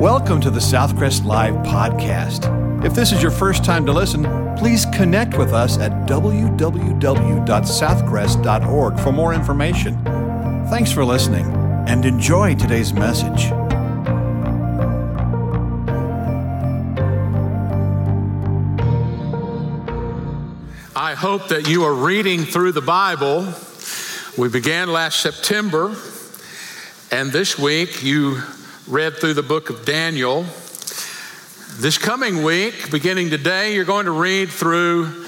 Welcome to the Southcrest Live podcast. If this is your first time to listen, please connect with us at www.southcrest.org for more information. Thanks for listening and enjoy today's message. I hope that you are reading through the Bible. We began last September, and this week you read through the book of Daniel. This coming week, beginning today, you're going to read through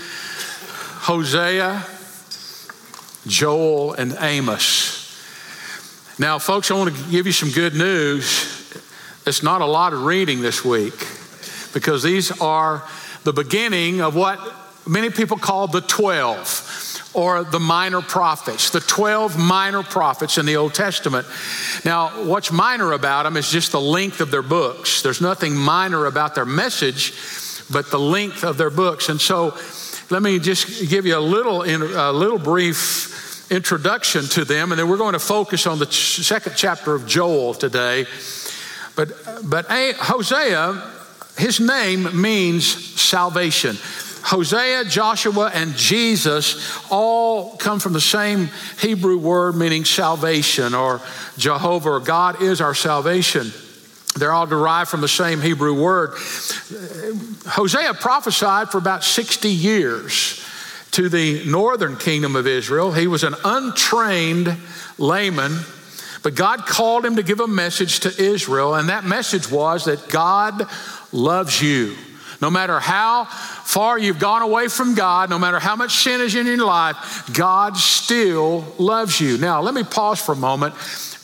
Hosea, Joel, and Amos. Now, folks, I want to give you some good news. It's not a lot of reading this week because these are the beginning of what many people call the 12 or the minor prophets, the 12 minor prophets in the Old Testament. Now, what's minor about them is just the length of their books. There's nothing minor about their message, but the length of their books. And so, let me just give you a little, a little brief introduction to them, and then we're going to focus on the second chapter of Joel today. But, but Hosea, his name means salvation. Hosea, Joshua, and Jesus all come from the same Hebrew word meaning salvation or Jehovah or God is our salvation. They're all derived from the same Hebrew word. Hosea prophesied for about 60 years to the northern kingdom of Israel. He was an untrained layman, but God called him to give a message to Israel, and that message was that God loves you. No matter how far you've gone away from God, no matter how much sin is in your life, God still loves you. Now, let me pause for a moment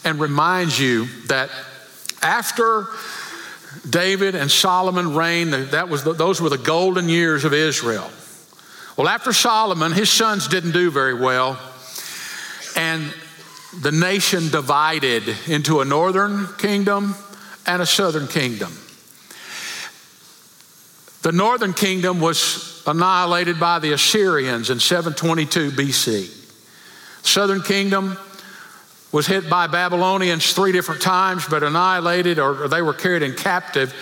and remind you that after David and Solomon reigned, that was the, those were the golden years of Israel. Well, after Solomon, his sons didn't do very well, and the nation divided into a northern kingdom and a southern kingdom. The northern kingdom was annihilated by the Assyrians in 722 BC. The Southern kingdom was hit by Babylonians three different times, but annihilated, or they were carried in captive.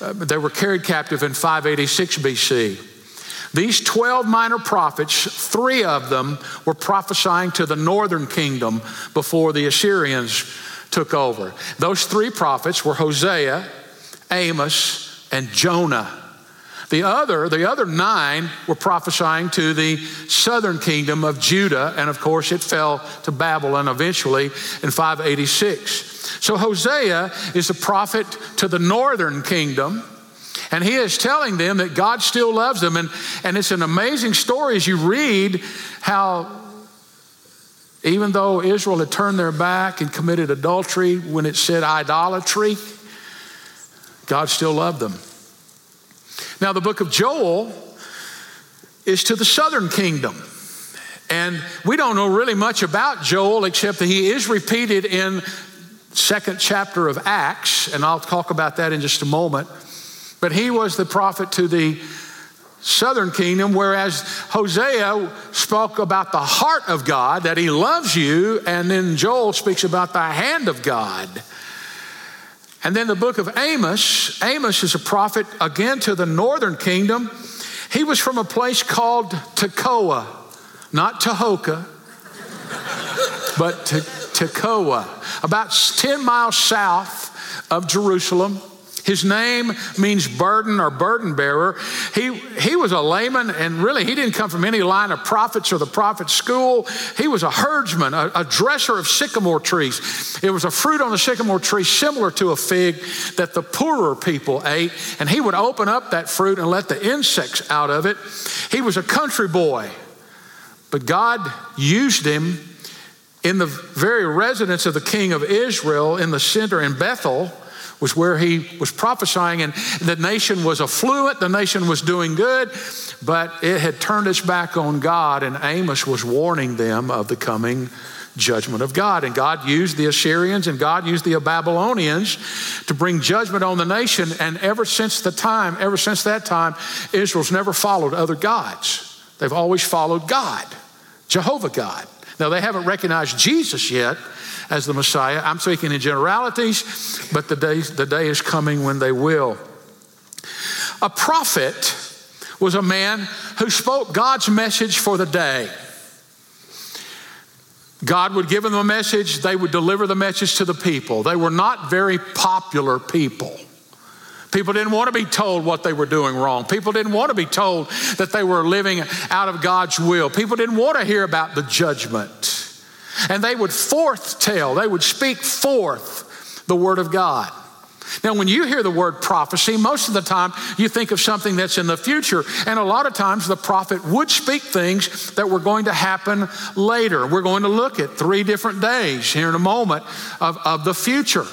Uh, they were carried captive in 586 BC. These 12 minor prophets, three of them were prophesying to the northern kingdom before the Assyrians took over. Those three prophets were Hosea, Amos, and Jonah. The other, the other nine were prophesying to the southern kingdom of Judah, and of course it fell to Babylon eventually in 586. So Hosea is a prophet to the northern kingdom. And he is telling them that God still loves them. And, and it's an amazing story as you read how, even though Israel had turned their back and committed adultery when it said idolatry, God still loved them. Now, the book of Joel is to the southern kingdom. And we don't know really much about Joel except that he is repeated in second chapter of Acts, and I'll talk about that in just a moment. But he was the prophet to the southern kingdom, whereas Hosea spoke about the heart of God, that he loves you, and then Joel speaks about the hand of God. And then the book of Amos, Amos is a prophet again to the northern kingdom. He was from a place called Tekoa, not Tahoka, but Tekoa, about 10 miles south of Jerusalem. His name means burden or burden bearer. He, he was a layman, and really, he didn't come from any line of prophets or the prophet school. He was a herdsman, a, a dresser of sycamore trees. It was a fruit on the sycamore tree similar to a fig that the poorer people ate, and he would open up that fruit and let the insects out of it. He was a country boy, but God used him in the very residence of the king of Israel in the center in Bethel was where he was prophesying, and the nation was affluent, the nation was doing good, but it had turned its back on God, and Amos was warning them of the coming judgment of God. And God used the Assyrians and God used the Babylonians to bring judgment on the nation. And ever since the time, ever since that time, Israel's never followed other gods. They've always followed God, Jehovah God. Now, they haven't recognized Jesus yet as the Messiah. I'm speaking in generalities, but the day, the day is coming when they will. A prophet was a man who spoke God's message for the day. God would give them a message, they would deliver the message to the people. They were not very popular people. People didn't want to be told what they were doing wrong. People didn't want to be told that they were living out of God's will. People didn't want to hear about the judgment. And they would forth tell, they would speak forth the word of God. Now, when you hear the word prophecy, most of the time you think of something that's in the future. And a lot of times the prophet would speak things that were going to happen later. We're going to look at three different days here in a moment of, of the future.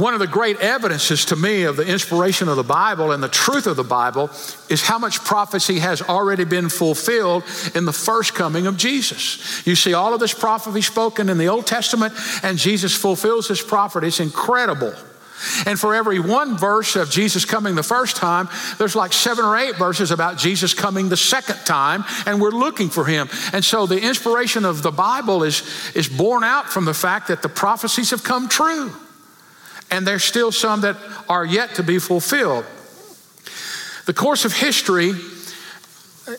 One of the great evidences to me of the inspiration of the Bible and the truth of the Bible is how much prophecy has already been fulfilled in the first coming of Jesus. You see all of this prophecy spoken in the Old Testament, and Jesus fulfills this prophecy. It's incredible. And for every one verse of Jesus coming the first time, there's like seven or eight verses about Jesus coming the second time, and we're looking for him. And so the inspiration of the Bible is, is born out from the fact that the prophecies have come true and there's still some that are yet to be fulfilled. The course of history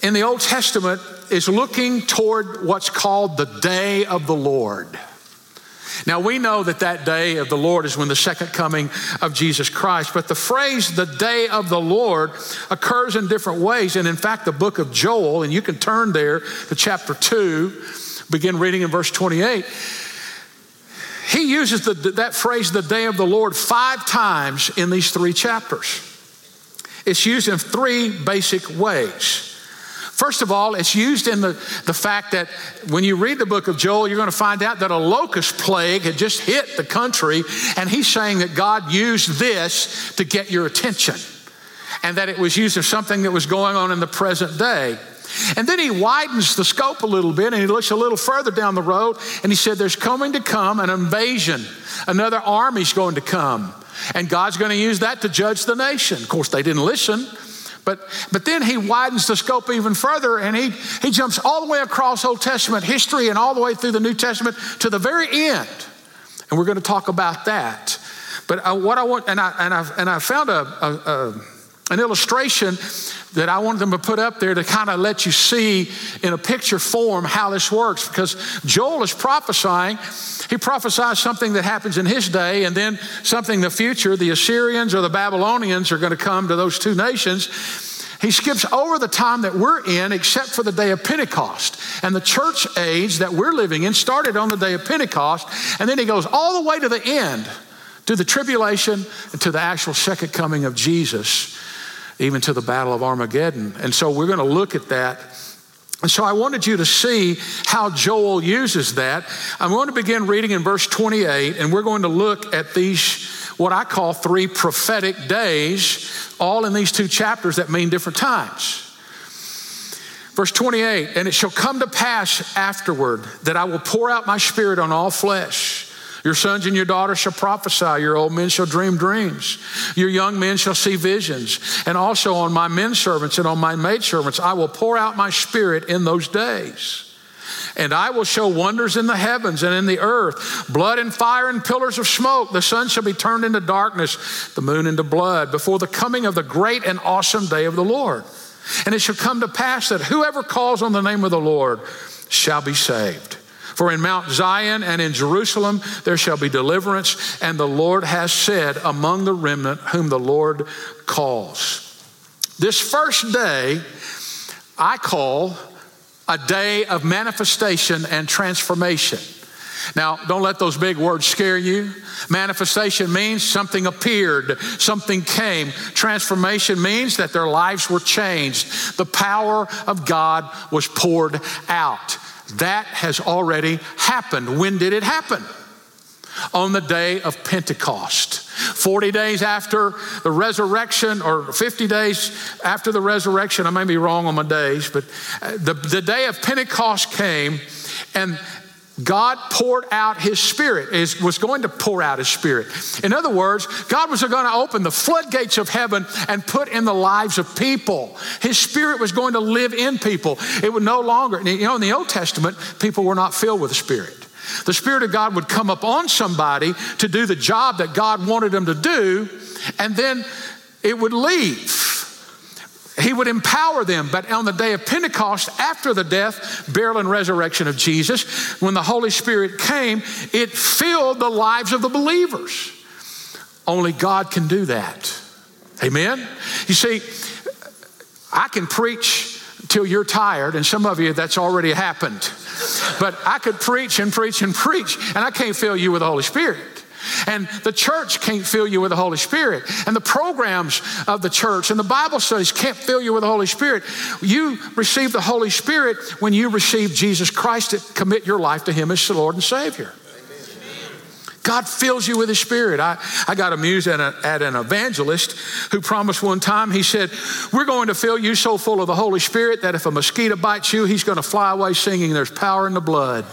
in the Old Testament is looking toward what's called the day of the Lord. Now, we know that that day of the Lord is when the second coming of Jesus Christ, but the phrase the day of the Lord occurs in different ways. And in fact, the book of Joel, and you can turn there to chapter 2, begin reading in verse 28 he uses the, that phrase, the day of the Lord, five times in these three chapters. It's used in three basic ways. First of all, it's used in the, the fact that when you read the book of Joel, you're going to find out that a locust plague had just hit the country, and he's saying that God used this to get your attention, and that it was used of something that was going on in the present day. And then he widens the scope a little bit and he looks a little further down the road and he said, There's coming to come an invasion. Another army's going to come. And God's going to use that to judge the nation. Of course, they didn't listen. But, but then he widens the scope even further and he, he jumps all the way across Old Testament history and all the way through the New Testament to the very end. And we're going to talk about that. But I, what I want, and I, and I, and I found a, a, a an illustration that I wanted them to put up there to kind of let you see in a picture form how this works. Because Joel is prophesying, he prophesies something that happens in his day, and then something in the future, the Assyrians or the Babylonians are going to come to those two nations. He skips over the time that we're in, except for the day of Pentecost. And the church age that we're living in started on the day of Pentecost, and then he goes all the way to the end, to the tribulation, and to the actual second coming of Jesus even to the Battle of Armageddon. And so we're going to look at that. And so I wanted you to see how Joel uses that. I'm going to begin reading in verse 28, and we're going to look at these, what I call three prophetic days, all in these two chapters that mean different times. Verse 28 And it shall come to pass afterward that I will pour out my spirit on all flesh. Your sons and your daughters shall prophesy. Your old men shall dream dreams. Your young men shall see visions. And also on my men servants and on my maidservants, I will pour out my spirit in those days. And I will show wonders in the heavens and in the earth blood and fire and pillars of smoke. The sun shall be turned into darkness, the moon into blood, before the coming of the great and awesome day of the Lord. And it shall come to pass that whoever calls on the name of the Lord shall be saved. For in Mount Zion and in Jerusalem there shall be deliverance, and the Lord has said, Among the remnant whom the Lord calls. This first day I call a day of manifestation and transformation. Now, don't let those big words scare you. Manifestation means something appeared, something came. Transformation means that their lives were changed. The power of God was poured out. That has already happened. When did it happen? On the day of Pentecost. 40 days after the resurrection, or 50 days after the resurrection, I may be wrong on my days, but uh, the, the day of Pentecost came, and God poured out his spirit, is, was going to pour out his spirit. In other words, God was going to open the floodgates of heaven and put in the lives of people. His spirit was going to live in people. It would no longer, you know, in the Old Testament, people were not filled with the spirit. The Spirit of God would come upon somebody to do the job that God wanted them to do, and then it would leave. He would empower them. But on the day of Pentecost, after the death, burial, and resurrection of Jesus, when the Holy Spirit came, it filled the lives of the believers. Only God can do that. Amen? You see, I can preach till you're tired, and some of you that's already happened. But I could preach and preach and preach, and I can't fill you with the Holy Spirit. And the church can't fill you with the Holy Spirit. And the programs of the church and the Bible studies can't fill you with the Holy Spirit. You receive the Holy Spirit when you receive Jesus Christ to commit your life to Him as the Lord and Savior. God fills you with His Spirit. I, I got amused at, a, at an evangelist who promised one time, he said, We're going to fill you so full of the Holy Spirit that if a mosquito bites you, he's going to fly away singing, There's power in the blood.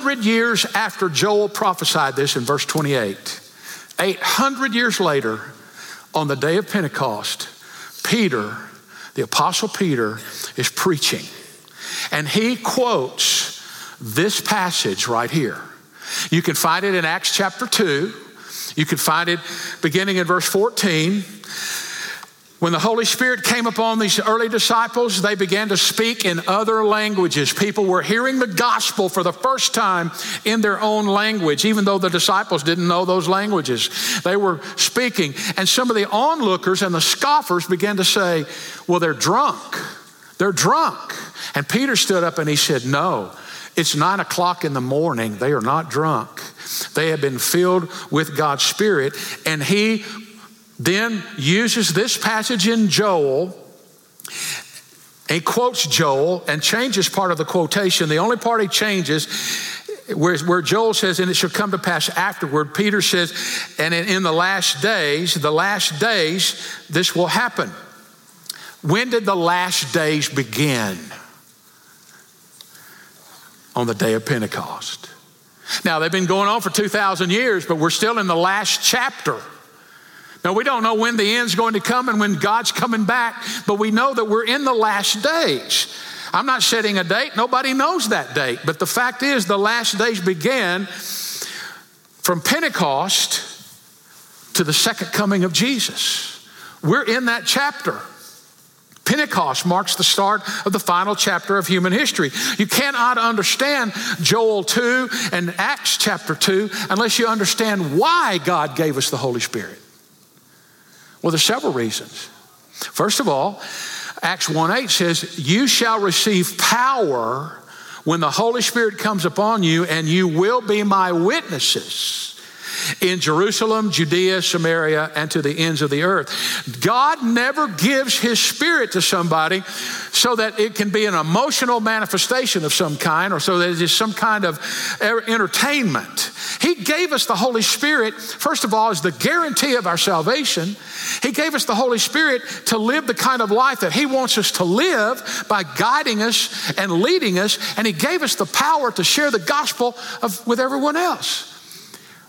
800 years after Joel prophesied this in verse 28, 800 years later, on the day of Pentecost, Peter, the Apostle Peter, is preaching. And he quotes this passage right here. You can find it in Acts chapter 2. You can find it beginning in verse 14. When the Holy Spirit came upon these early disciples, they began to speak in other languages. People were hearing the gospel for the first time in their own language, even though the disciples didn't know those languages. They were speaking. And some of the onlookers and the scoffers began to say, Well, they're drunk. They're drunk. And Peter stood up and he said, No, it's nine o'clock in the morning. They are not drunk. They have been filled with God's Spirit. And he then uses this passage in Joel. He quotes Joel and changes part of the quotation. The only part he changes where, where Joel says, and it shall come to pass afterward, Peter says, and in, in the last days, the last days, this will happen. When did the last days begin? On the day of Pentecost. Now, they've been going on for 2,000 years, but we're still in the last chapter. Now, we don't know when the end's going to come and when God's coming back, but we know that we're in the last days. I'm not setting a date, nobody knows that date, but the fact is, the last days began from Pentecost to the second coming of Jesus. We're in that chapter. Pentecost marks the start of the final chapter of human history. You cannot understand Joel 2 and Acts chapter 2 unless you understand why God gave us the Holy Spirit. Well, there's several reasons. First of all, Acts 1 8 says, You shall receive power when the Holy Spirit comes upon you, and you will be my witnesses in Jerusalem, Judea, Samaria, and to the ends of the earth. God never gives His Spirit to somebody so that it can be an emotional manifestation of some kind or so that it is some kind of entertainment. He gave us the Holy Spirit, first of all, as the guarantee of our salvation. He gave us the Holy Spirit to live the kind of life that He wants us to live by guiding us and leading us. And He gave us the power to share the gospel of, with everyone else.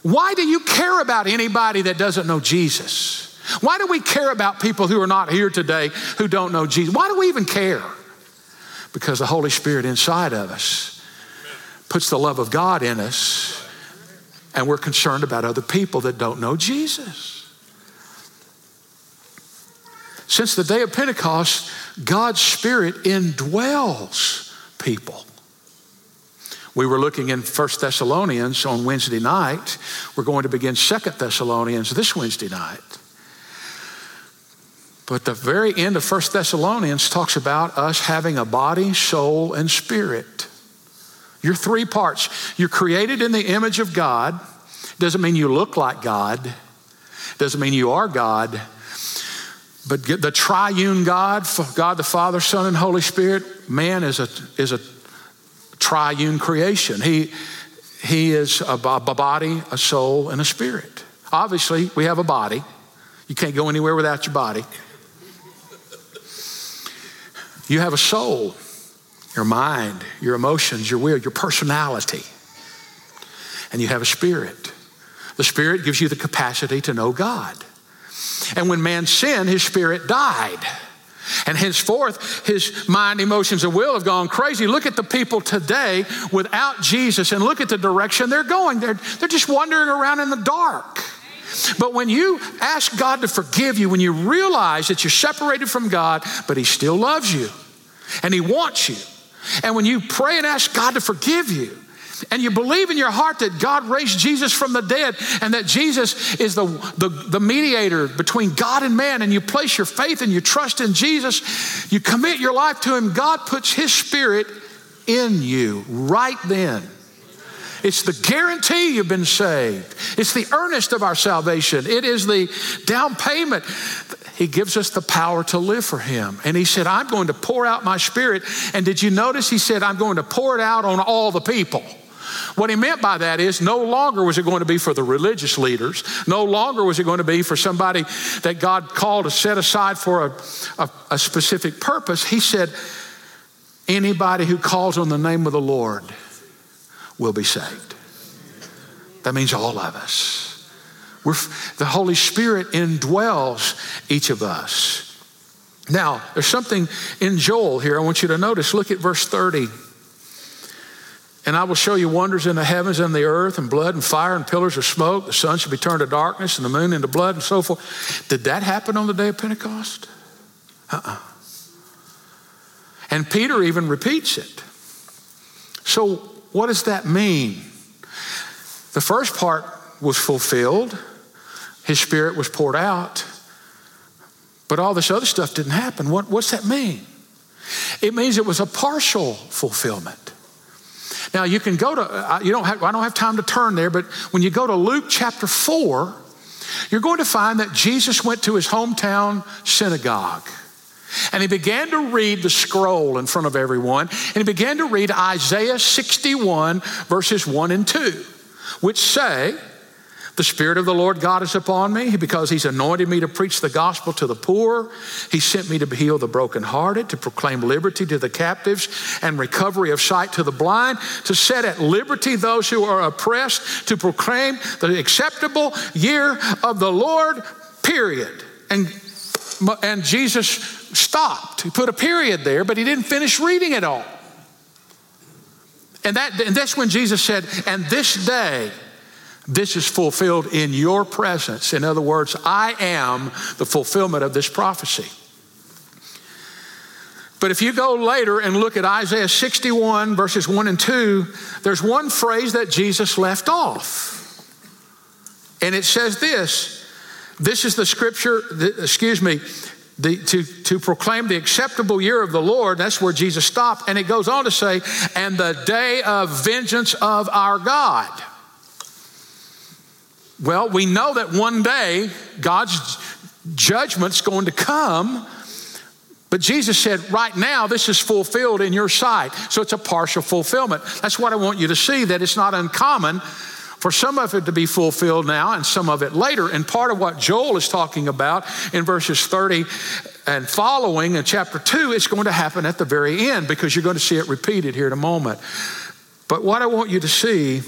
Why do you care about anybody that doesn't know Jesus? Why do we care about people who are not here today who don't know Jesus? Why do we even care? Because the Holy Spirit inside of us puts the love of God in us, and we're concerned about other people that don't know Jesus. Since the day of Pentecost, God's Spirit indwells people. We were looking in First Thessalonians on Wednesday night. We're going to begin Second Thessalonians this Wednesday night. But the very end of First Thessalonians talks about us having a body, soul, and spirit. You're three parts. You're created in the image of God. Doesn't mean you look like God. Doesn't mean you are God. But the triune God, God the Father, Son, and Holy Spirit, man is a, is a triune creation. He, he is a, a body, a soul, and a spirit. Obviously, we have a body. You can't go anywhere without your body. You have a soul, your mind, your emotions, your will, your personality, and you have a spirit. The spirit gives you the capacity to know God. And when man sinned, his spirit died. And henceforth, his mind, emotions, and will have gone crazy. Look at the people today without Jesus and look at the direction they're going. They're, they're just wandering around in the dark. But when you ask God to forgive you, when you realize that you're separated from God, but He still loves you and He wants you, and when you pray and ask God to forgive you, and you believe in your heart that God raised Jesus from the dead and that Jesus is the, the, the, mediator between God and man, and you place your faith and you trust in Jesus, you commit your life to Him, God puts His Spirit in you right then. It's the guarantee you've been saved. It's the earnest of our salvation. It is the down payment. He gives us the power to live for Him. And He said, I'm going to pour out my Spirit. And did you notice He said, I'm going to pour it out on all the people? What he meant by that is no longer was it going to be for the religious leaders, no longer was it going to be for somebody that God called to set aside for a, a, a specific purpose. He said, anybody who calls on the name of the Lord will be saved. That means all of us. We're, the Holy Spirit indwells each of us. Now, there's something in Joel here I want you to notice. Look at verse 30. And I will show you wonders in the heavens and the earth, and blood and fire and pillars of smoke. The sun shall be turned to darkness, and the moon into blood, and so forth. Did that happen on the day of Pentecost? Uh uh-uh. uh And Peter even repeats it. So, what does that mean? The first part was fulfilled, his spirit was poured out, but all this other stuff didn't happen. What, what's that mean? It means it was a partial fulfillment. Now you can go to, you don't have, I don't have time to turn there, but when you go to Luke chapter 4, you're going to find that Jesus went to his hometown synagogue. And he began to read the scroll in front of everyone. And he began to read Isaiah 61, verses 1 and 2, which say, the Spirit of the Lord God is upon me because He's anointed me to preach the gospel to the poor. He sent me to heal the brokenhearted, to proclaim liberty to the captives and recovery of sight to the blind, to set at liberty those who are oppressed, to proclaim the acceptable year of the Lord, period. And, and Jesus stopped. He put a period there, but he didn't finish reading it all. And, that, and that's when Jesus said, And this day, this is fulfilled in your presence. In other words, I am the fulfillment of this prophecy. But if you go later and look at Isaiah 61, verses 1 and 2, there's one phrase that Jesus left off. And it says this this is the scripture, excuse me, the, to, to proclaim the acceptable year of the Lord. That's where Jesus stopped. And it goes on to say, and the day of vengeance of our God. Well, we know that one day God's judgment's going to come. But Jesus said, right now, this is fulfilled in your sight. So it's a partial fulfillment. That's what I want you to see, that it's not uncommon for some of it to be fulfilled now and some of it later. And part of what Joel is talking about in verses 30 and following in chapter 2, it's going to happen at the very end because you're going to see it repeated here in a moment. But what I want you to see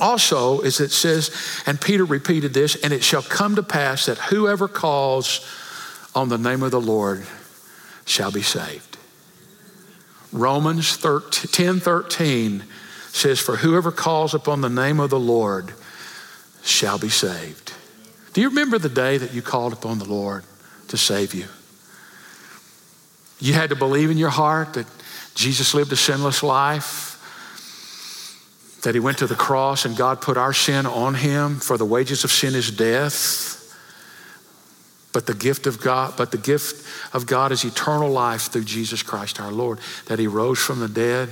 also, is it says, and Peter repeated this, and it shall come to pass that whoever calls on the name of the Lord shall be saved. Romans 13, 10 13 says, For whoever calls upon the name of the Lord shall be saved. Do you remember the day that you called upon the Lord to save you? You had to believe in your heart that Jesus lived a sinless life that he went to the cross and God put our sin on him, for the wages of sin is death. But the gift of God, but the gift of God is eternal life through Jesus Christ our Lord, that he rose from the dead,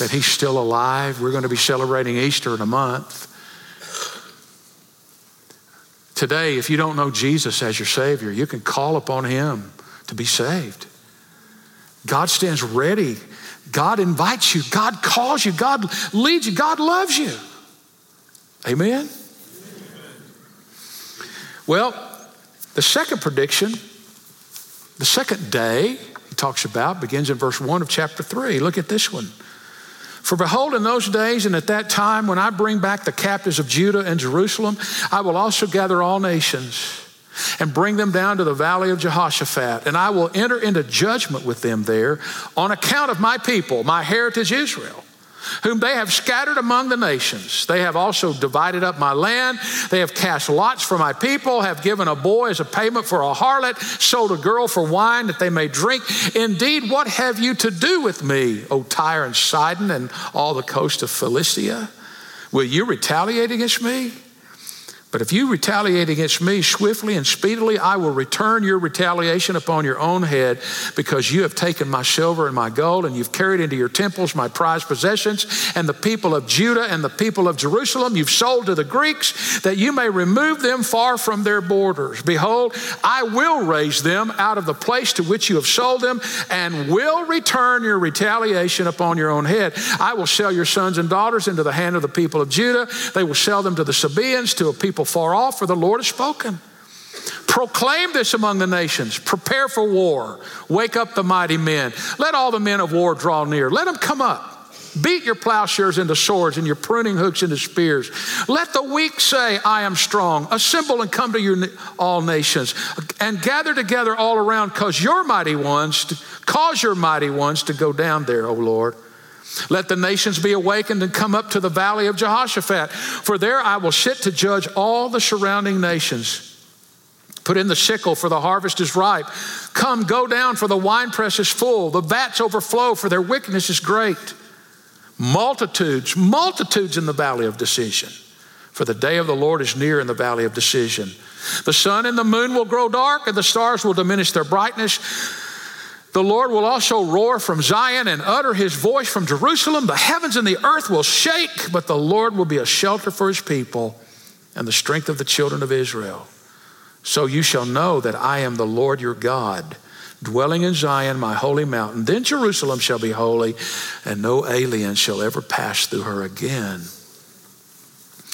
that he's still alive. We're going to be celebrating Easter in a month. Today, if you don't know Jesus as your Savior, you can call upon him to be saved. God stands ready God invites you, God calls you, God leads you, God loves you. Amen? Well, the second prediction, the second day, he talks about begins in verse 1 of chapter 3. Look at this one. For behold, in those days and at that time, when I bring back the captives of Judah and Jerusalem, I will also gather all nations and bring them down to the valley of Jehoshaphat, and I will enter into judgment with them there on account of my people, my heritage Israel whom they have scattered among the nations. They have also divided up my land. They have cast lots for my people, have given a boy as a payment for a harlot, sold a girl for wine that they may drink. Indeed, what have you to do with me, O Tyre and Sidon and all the coast of Philistia? Will you retaliate against me? But if you retaliate against me swiftly and speedily, I will return your retaliation upon your own head because you have taken my silver and my gold and you've carried into your temples my prized possessions and the people of Judah and the people of Jerusalem you've sold to the Greeks that you may remove them far from their borders. Behold, I will raise them out of the place to which you have sold them and will return your retaliation upon your own head. I will sell your sons and daughters into the hand of the people of Judah. They will sell them to the Sabaeans, to a people people far off, for the Lord has spoken. Proclaim this among the nations. Prepare for war. Wake up the mighty men. Let all the men of war draw near. Let them come up. Beat your plowshares into swords and your pruning hooks into spears. Let the weak say, I am strong. Assemble and come to your all nations and gather together all around cause your mighty ones, to, cause your mighty ones to go down there, O Lord. Let the nations be awakened and come up to the valley of Jehoshaphat, for there I will sit to judge all the surrounding nations. Put in the sickle, for the harvest is ripe. Come, go down, for the winepress is full. The vats overflow, for their wickedness is great. Multitudes, multitudes in the valley of decision. For the day of the Lord is near in the valley of decision. The sun and the moon will grow dark, and the stars will diminish their brightness. The Lord will also roar from Zion and utter his voice from Jerusalem. The heavens and the earth will shake, but the Lord will be a shelter for his people and the strength of the children of Israel. So you shall know that I am the Lord your God, dwelling in Zion, my holy mountain. Then Jerusalem shall be holy, and no alien shall ever pass through her again.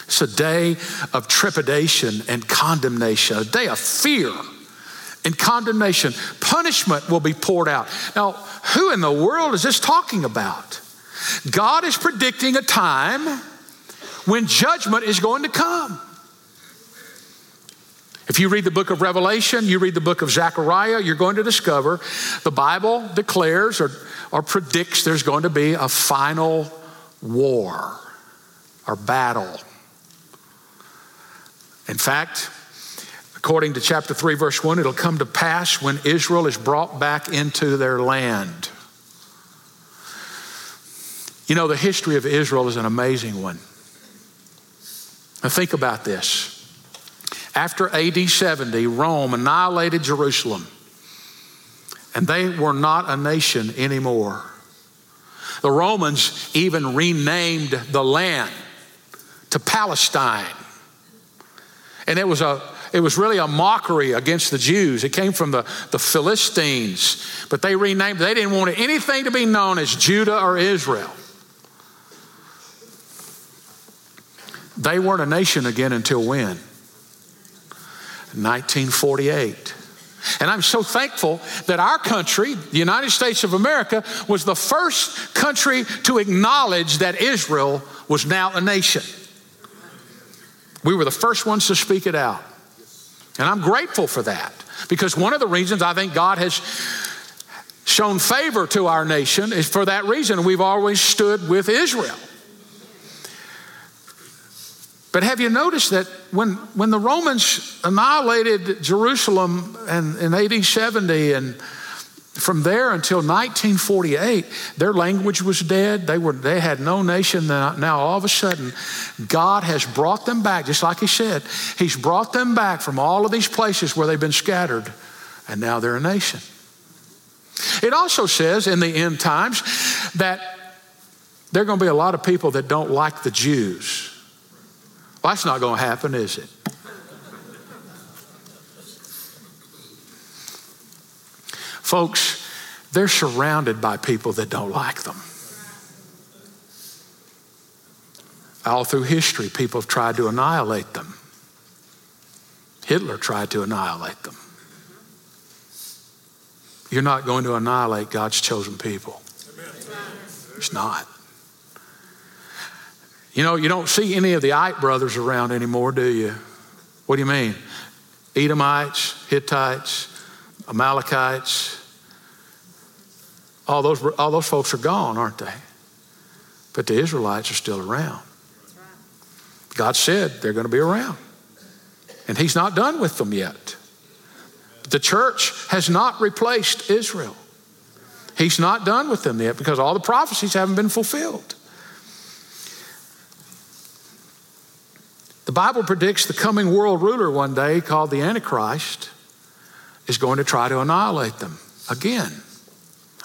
It's a day of trepidation and condemnation, a day of fear and condemnation. Punishment will be poured out. Now, who in the world is this talking about? God is predicting a time when judgment is going to come. If you read the book of Revelation, you read the book of Zechariah, you're going to discover the Bible declares or, or predicts there's going to be a final war or battle. In fact, According to chapter 3, verse 1, it'll come to pass when Israel is brought back into their land. You know, the history of Israel is an amazing one. Now, think about this. After AD 70, Rome annihilated Jerusalem, and they were not a nation anymore. The Romans even renamed the land to Palestine. And it was a it was really a mockery against the Jews. It came from the, the Philistines, but they renamed, they didn't want anything to be known as Judah or Israel. They weren't a nation again until when? 1948. And I'm so thankful that our country, the United States of America, was the first country to acknowledge that Israel was now a nation. We were the first ones to speak it out. And I'm grateful for that because one of the reasons I think God has shown favor to our nation is for that reason we've always stood with Israel. But have you noticed that when, when the Romans annihilated Jerusalem in, in AD 70 and from there until 1948, their language was dead. They, were, they had no nation. Now, all of a sudden, God has brought them back, just like He said. He's brought them back from all of these places where they've been scattered, and now they're a nation. It also says in the end times that there are going to be a lot of people that don't like the Jews. Well, that's not going to happen, is it? Folks, they're surrounded by people that don't like them. All through history, people have tried to annihilate them. Hitler tried to annihilate them. you're not going to annihilate God's chosen people. It's not. You know, you don't see any of the Ite brothers around anymore, do you? What do you mean? Edomites, Hittites, Amalekites. All those, all those folks are gone, aren't they? But the Israelites are still around. God said they're going to be around. And He's not done with them yet. The church has not replaced Israel. He's not done with them yet because all the prophecies haven't been fulfilled. The Bible predicts the coming world ruler one day, called the Antichrist, is going to try to annihilate them again,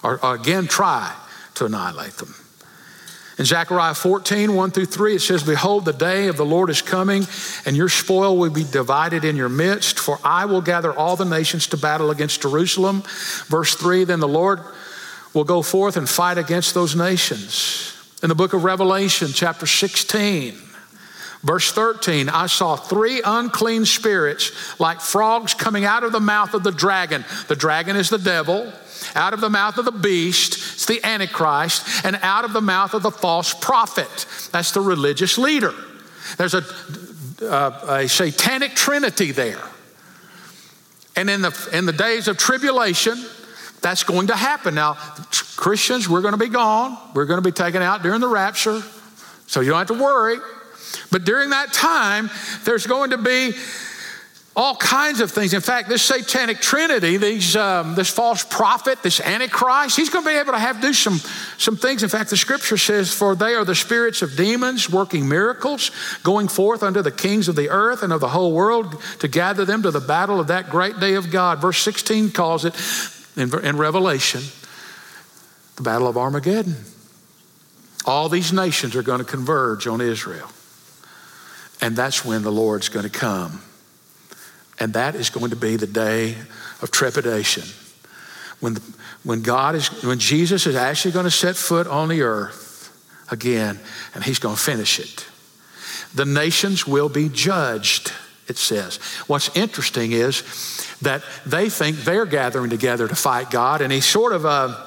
or, again try to annihilate them. In Zechariah 14, 1 through 3, it says, Behold, the day of the Lord is coming, and your spoil will be divided in your midst, for I will gather all the nations to battle against Jerusalem. Verse 3, then the Lord will go forth and fight against those nations. In the book of Revelation, chapter 16, Verse 13, I saw three unclean spirits like frogs coming out of the mouth of the dragon. The dragon is the devil. Out of the mouth of the beast, it's the Antichrist, and out of the mouth of the false prophet. That's the religious leader. There's a, uh, a satanic trinity there. And in the, in the days of tribulation, that's going to happen. Now, Christians, we're going to be gone. We're going to be taken out during the rapture. So you don't have to worry. But during that time, there's going to be all kinds of things. In fact, this satanic trinity, these, um, this false prophet, this antichrist, he's going to be able to have do some, some things. In fact, the scripture says, For they are the spirits of demons working miracles, going forth unto the kings of the earth and of the whole world to gather them to the battle of that great day of God. Verse 16 calls it in, in Revelation the battle of Armageddon. All these nations are going to converge on Israel. And that's when the Lord's going to come. And that is going to be the day of trepidation. When, the, when God is, when Jesus is actually going to set foot on the earth again, and he's going to finish it. The nations will be judged, it says. What's interesting is that they think they're gathering together to fight God, and he sort of, uh,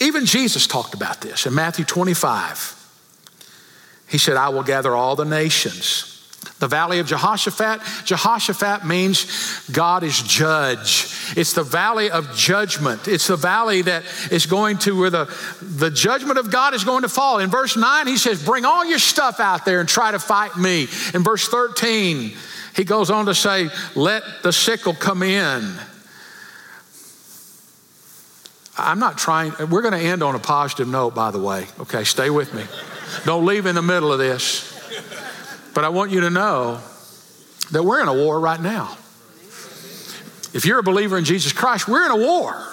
even Jesus talked about this in Matthew 25. He said, I will gather all the nations. The valley of Jehoshaphat, Jehoshaphat means God is judge. It's the valley of judgment. It's the valley that is going to where the, the judgment of God is going to fall. In verse 9, he says, Bring all your stuff out there and try to fight me. In verse 13, he goes on to say, Let the sickle come in. I'm not trying, we're going to end on a positive note, by the way. Okay, stay with me. Don't leave in the middle of this. But I want you to know that we're in a war right now. If you're a believer in Jesus Christ, we're in a war.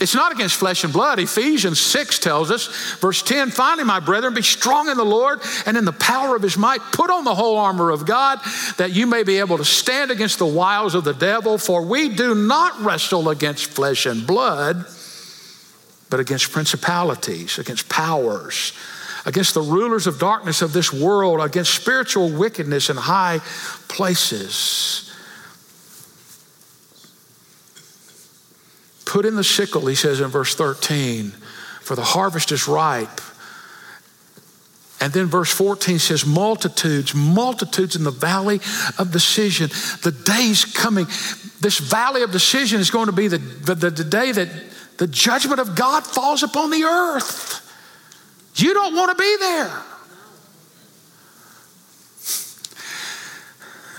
It's not against flesh and blood. Ephesians 6 tells us, verse 10 finally, my brethren, be strong in the Lord and in the power of his might. Put on the whole armor of God that you may be able to stand against the wiles of the devil. For we do not wrestle against flesh and blood, but against principalities, against powers against the rulers of darkness of this world, against spiritual wickedness in high places. Put in the sickle, he says in verse 13, for the harvest is ripe. And then verse 14 says, multitudes, multitudes in the valley of decision. The day's coming. This valley of decision is going to be the, the, the day that the judgment of God falls upon the earth. You don't want to be there.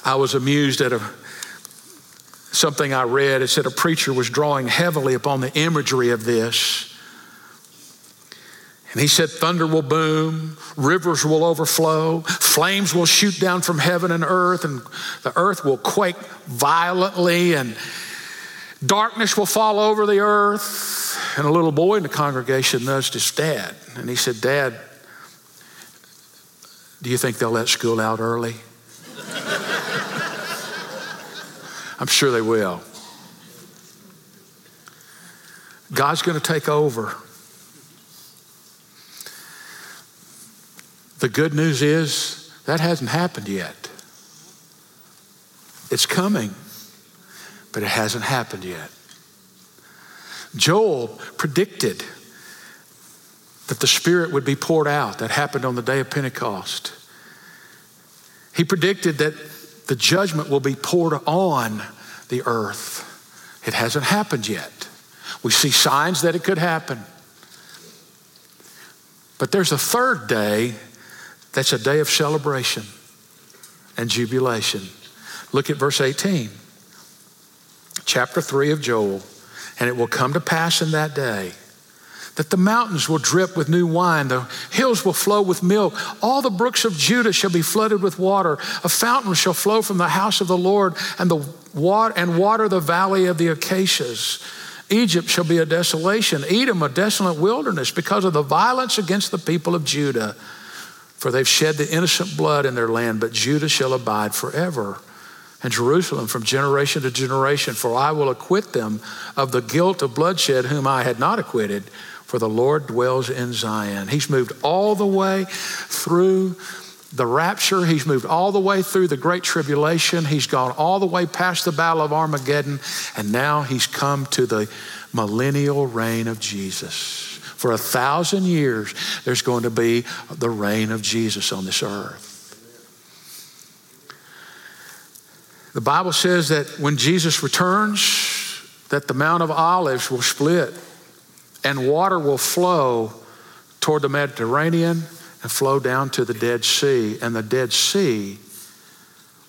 I was amused at a, something I read. It said a preacher was drawing heavily upon the imagery of this. And he said, Thunder will boom, rivers will overflow, flames will shoot down from heaven and earth, and the earth will quake violently, and darkness will fall over the earth. And a little boy in the congregation nudged his dad, and he said, Dad, do you think they'll let school out early? I'm sure they will. God's going to take over. The good news is that hasn't happened yet. It's coming. but it hasn't happened yet. Joel predicted that the Spirit would be poured out. That happened on the day of Pentecost. He predicted that the judgment will be poured on the earth. It hasn't happened yet. We see signs that it could happen. But there's a third day that's a day of celebration and jubilation. Look at verse 18, chapter 3 of Joel. And it will come to pass in that day that the mountains will drip with new wine, the hills will flow with milk, all the brooks of Judah shall be flooded with water. A fountain shall flow from the house of the Lord, and the water and water the valley of the acacias. Egypt shall be a desolation, Edom a desolate wilderness, because of the violence against the people of Judah. For they've shed the innocent blood in their land, but Judah shall abide forever and Jerusalem from generation to generation, for I will acquit them of the guilt of bloodshed whom I had not acquitted, for the Lord dwells in Zion. He's moved all the way through the rapture, he's moved all the way through the great tribulation, he's gone all the way past the battle of Armageddon, and now he's come to the millennial reign of Jesus. For a thousand years, there's going to be the reign of Jesus on this earth. The Bible says that when Jesus returns, that the Mount of Olives will split and water will flow toward the Mediterranean and flow down to the Dead Sea, and the Dead Sea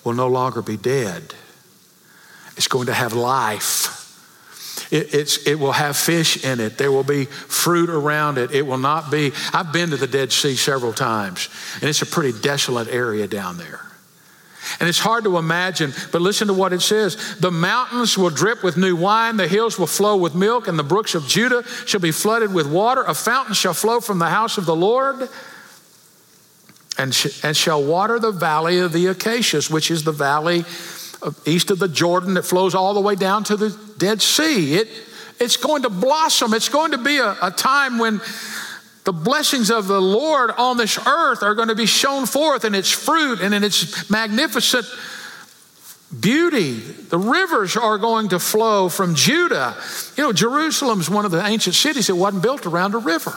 will no longer be dead. It's going to have life. It, it, will have fish in it. There will be fruit around it. It will not be. I've been to the Dead Sea several times, and it's a pretty desolate area down there. And it's hard to imagine, but listen to what it says. The mountains will drip with new wine, the hills will flow with milk, and the brooks of Judah shall be flooded with water. A fountain shall flow from the house of the Lord and, sh- and shall water the valley of the acacias, which is the valley east of the Jordan that flows all the way down to the Dead Sea. It, it's going to blossom. It's going to be a, a time when the blessings of the Lord on this earth are going to be shown forth in its fruit and in its magnificent beauty. The rivers are going to flow from Judah. You know, Jerusalem's one of the ancient cities that wasn't built around a river.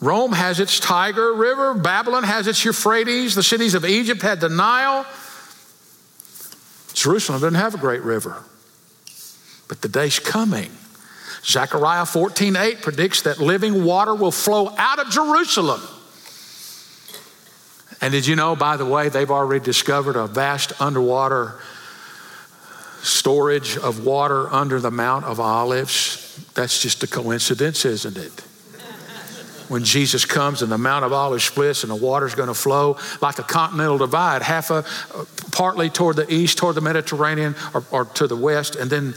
Rome has its Tiber River, Babylon has its Euphrates, the cities of Egypt had the Nile. Jerusalem doesn't have a great river. But the day's coming Zechariah 14 8 predicts that living water will flow out of Jerusalem. And did you know, by the way, they've already discovered a vast underwater storage of water under the Mount of Olives? That's just a coincidence, isn't it? when Jesus comes and the Mount of Olives splits and the water's going to flow like a continental divide, half a, partly toward the east, toward the Mediterranean, or, or to the west, and then,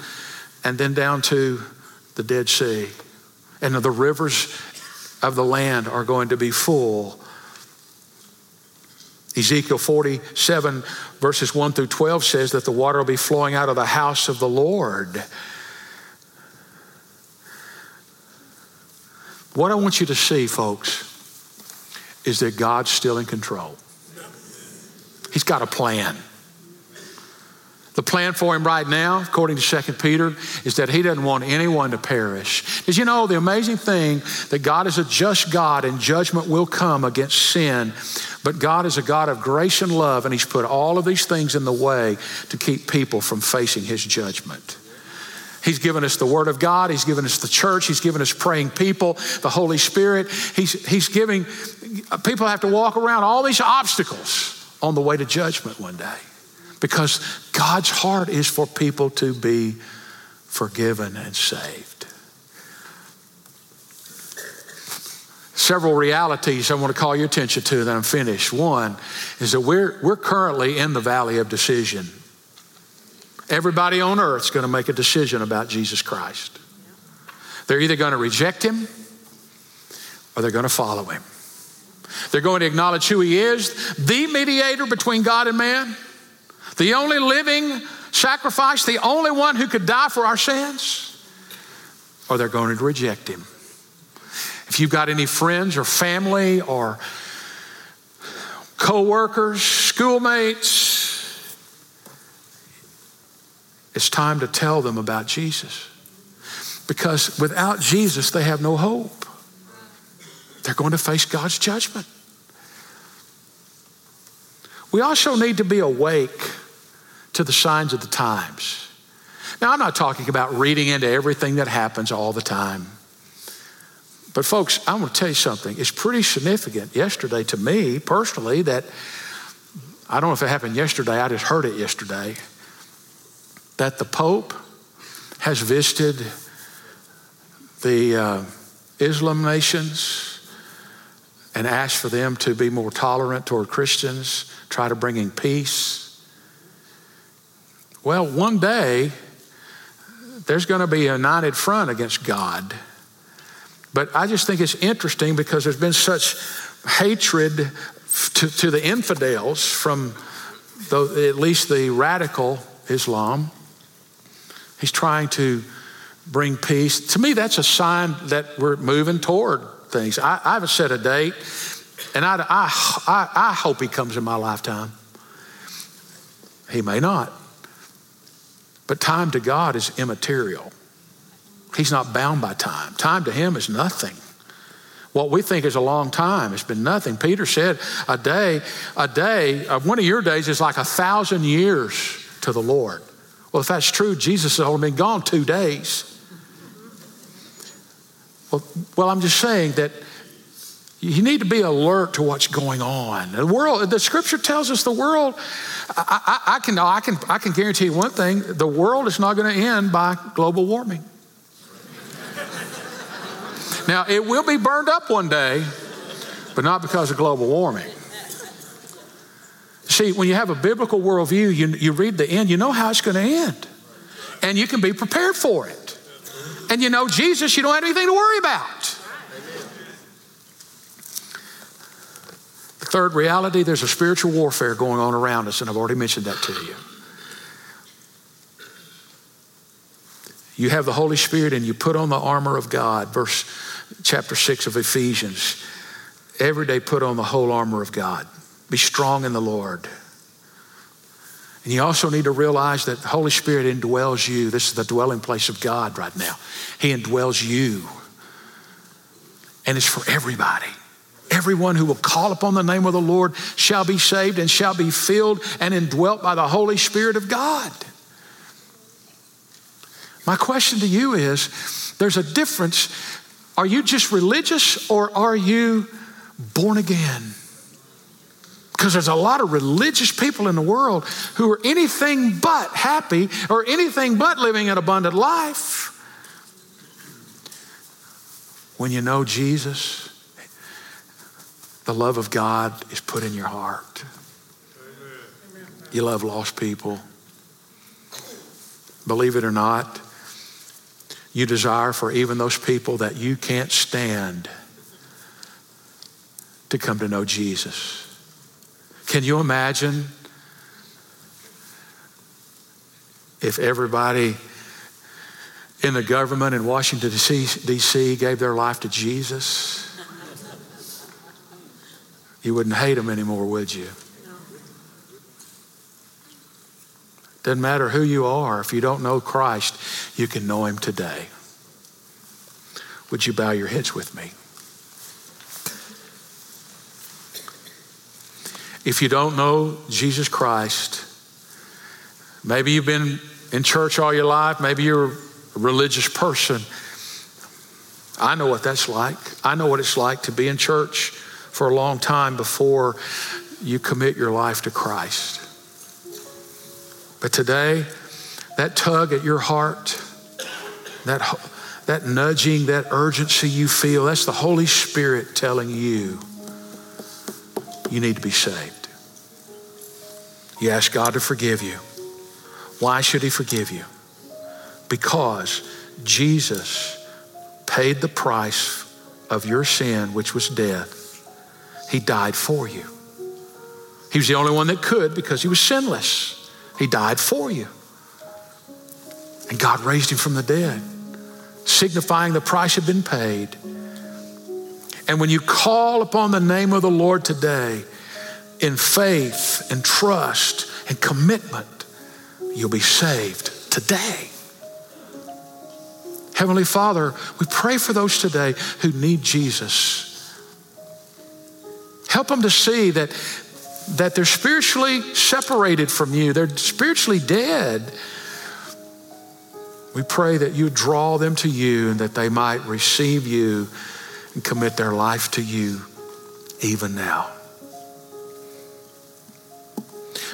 and then down to the Dead Sea. And the rivers of the land are going to be full. Ezekiel 47, verses 1 through 12 says that the water will be flowing out of the house of the Lord. What I want you to see, folks, is that God's still in control. He's got a plan. The plan for him right now, according to 2 Peter, is that he doesn't want anyone to perish. Did you know the amazing thing that God is a just God and judgment will come against sin, but God is a God of grace and love, and he's put all of these things in the way to keep people from facing his judgment. He's given us the Word of God. He's given us the church. He's given us praying people, the Holy Spirit. He's, he's giving, people have to walk around all these obstacles on the way to judgment one day because God's heart is for people to be forgiven and saved. Several realities I want to call your attention to, then I'm finished. One is that we're, we're currently in the valley of decision. Everybody on earth is going to make a decision about Jesus Christ. They're either going to reject him or they're going to follow him. They're going to acknowledge who he is, the mediator between God and man, the only living sacrifice, the only one who could die for our sins, or they're going to reject him. If you've got any friends or family or co workers, schoolmates, it's time to tell them about Jesus. Because without Jesus, they have no hope. They're going to face God's judgment. We also need to be awake to the signs of the times. Now, I'm not talking about reading into everything that happens all the time. But, folks, I want to tell you something. It's pretty significant yesterday to me personally that I don't know if it happened yesterday, I just heard it yesterday, that the Pope has visited the uh, Islam nations and asked for them to be more tolerant toward Christians, try to bring in peace. Well, one day, there's going to be a united front against God. But I just think it's interesting because there's been such hatred to, to the infidels from the, at least the radical Islam. He's trying to bring peace. To me, that's a sign that we're moving toward things. I, I haven't set a date, and I, I, I hope he comes in my lifetime. He may not. But time to God is immaterial. He's not bound by time. Time to him is nothing. What we think is a long time, it's been nothing. Peter said, a day, a day, uh, one of your days is like a thousand years to the Lord. Well, if that's true, Jesus has only been gone two days. Well, well, I'm just saying that you need to be alert to what's going on. The world, the scripture tells us the world, I, I, I can, I, can, I can guarantee you one thing the world is not going to end by global warming. now, it will be burned up one day, but not because of global warming. See, when you have a biblical worldview, you, you read the end, you know how it's going to end, and you can be prepared for it. And you know Jesus, you don't have anything to worry about. Third reality, there's a spiritual warfare going on around us, and I've already mentioned that to you. You have the Holy Spirit and you put on the armor of God, verse chapter 6 of Ephesians. Every day put on the whole armor of God. Be strong in the Lord. And you also need to realize that the Holy Spirit indwells you. This is the dwelling place of God right now. He indwells you. And it's for everybody. Everyone who will call upon the name of the Lord shall be saved and shall be filled and indwelt by the Holy Spirit of God. My question to you is there's a difference. Are you just religious or are you born again? Because there's a lot of religious people in the world who are anything but happy or anything but living an abundant life. When you know Jesus, the love of God is put in your heart. You love lost people. Believe it or not, you desire for even those people that you can't stand to come to know Jesus. Can you imagine if everybody in the government in Washington, D.C. gave their life to Jesus? You wouldn't hate them anymore, would you? Doesn't matter who you are, if you don't know Christ, you can know him today. Would you bow your heads with me? If you don't know Jesus Christ, maybe you've been in church all your life, maybe you're a religious person. I know what that's like. I know what it's like to be in church for a long time before you commit your life to Christ. But today, that tug at your heart, that, that nudging, that urgency you feel, that's the Holy Spirit telling you you need to be saved. You ask God to forgive you. Why should He forgive you? Because Jesus paid the price of your sin, which was death. He died for you. He was the only one that could because he was sinless. He died for you. And God raised him from the dead, signifying the price had been paid. And when you call upon the name of the Lord today in faith and trust and commitment, you'll be saved today. Heavenly Father, we pray for those today who need Jesus. Help them to see that, that they're spiritually separated from you, they're spiritually dead. We pray that you draw them to you and that they might receive you and commit their life to you even now.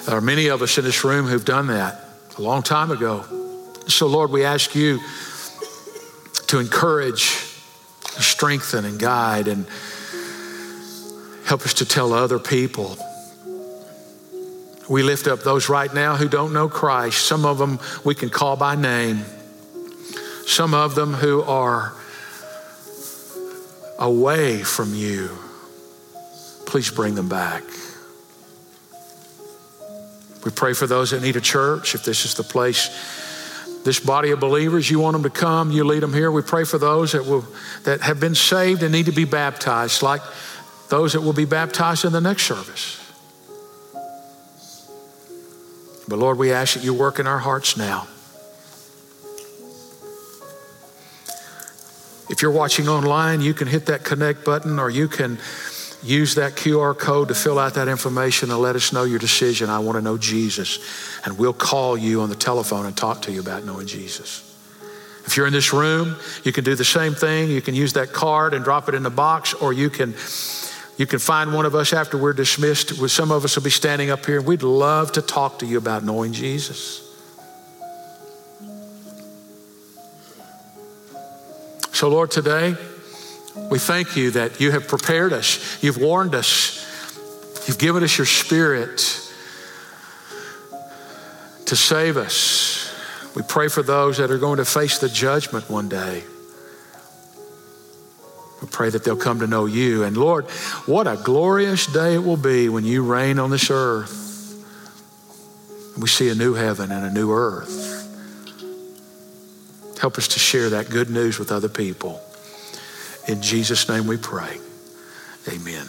There are many of us in this room who've done that a long time ago. So, Lord, we ask you to encourage, strengthen, and guide, and help us to tell other people. We lift up those right now who don't know Christ. Some of them we can call by name, some of them who are away from you. Please bring them back. We pray for those that need a church. If this is the place, this body of believers, you want them to come, you lead them here. We pray for those that will that have been saved and need to be baptized, like those that will be baptized in the next service. But Lord, we ask that you work in our hearts now. If you're watching online, you can hit that connect button or you can use that QR code to fill out that information and let us know your decision. I want to know Jesus. And we'll call you on the telephone and talk to you about knowing Jesus. If you're in this room, you can do the same thing. You can use that card and drop it in the box, or you can you can find one of us after we're dismissed. Some of us will be standing up here, and we'd love to talk to you about knowing Jesus. So, Lord, today, we thank you that you have prepared us, you've warned us, you've given us your spirit to save us. We pray for those that are going to face the judgment one day. We pray that they'll come to know you. And Lord, what a glorious day it will be when you reign on this earth. We see a new heaven and a new earth. Help us to share that good news with other people. In Jesus' name we pray. Amen.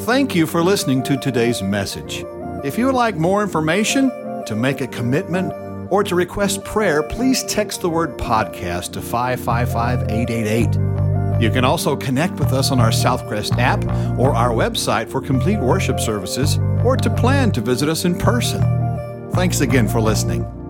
Thank you for listening to today's message. If you would like more information, to make a commitment, or to request prayer, please text the word podcast to 555 888. You can also connect with us on our Southcrest app or our website for complete worship services or to plan to visit us in person. Thanks again for listening.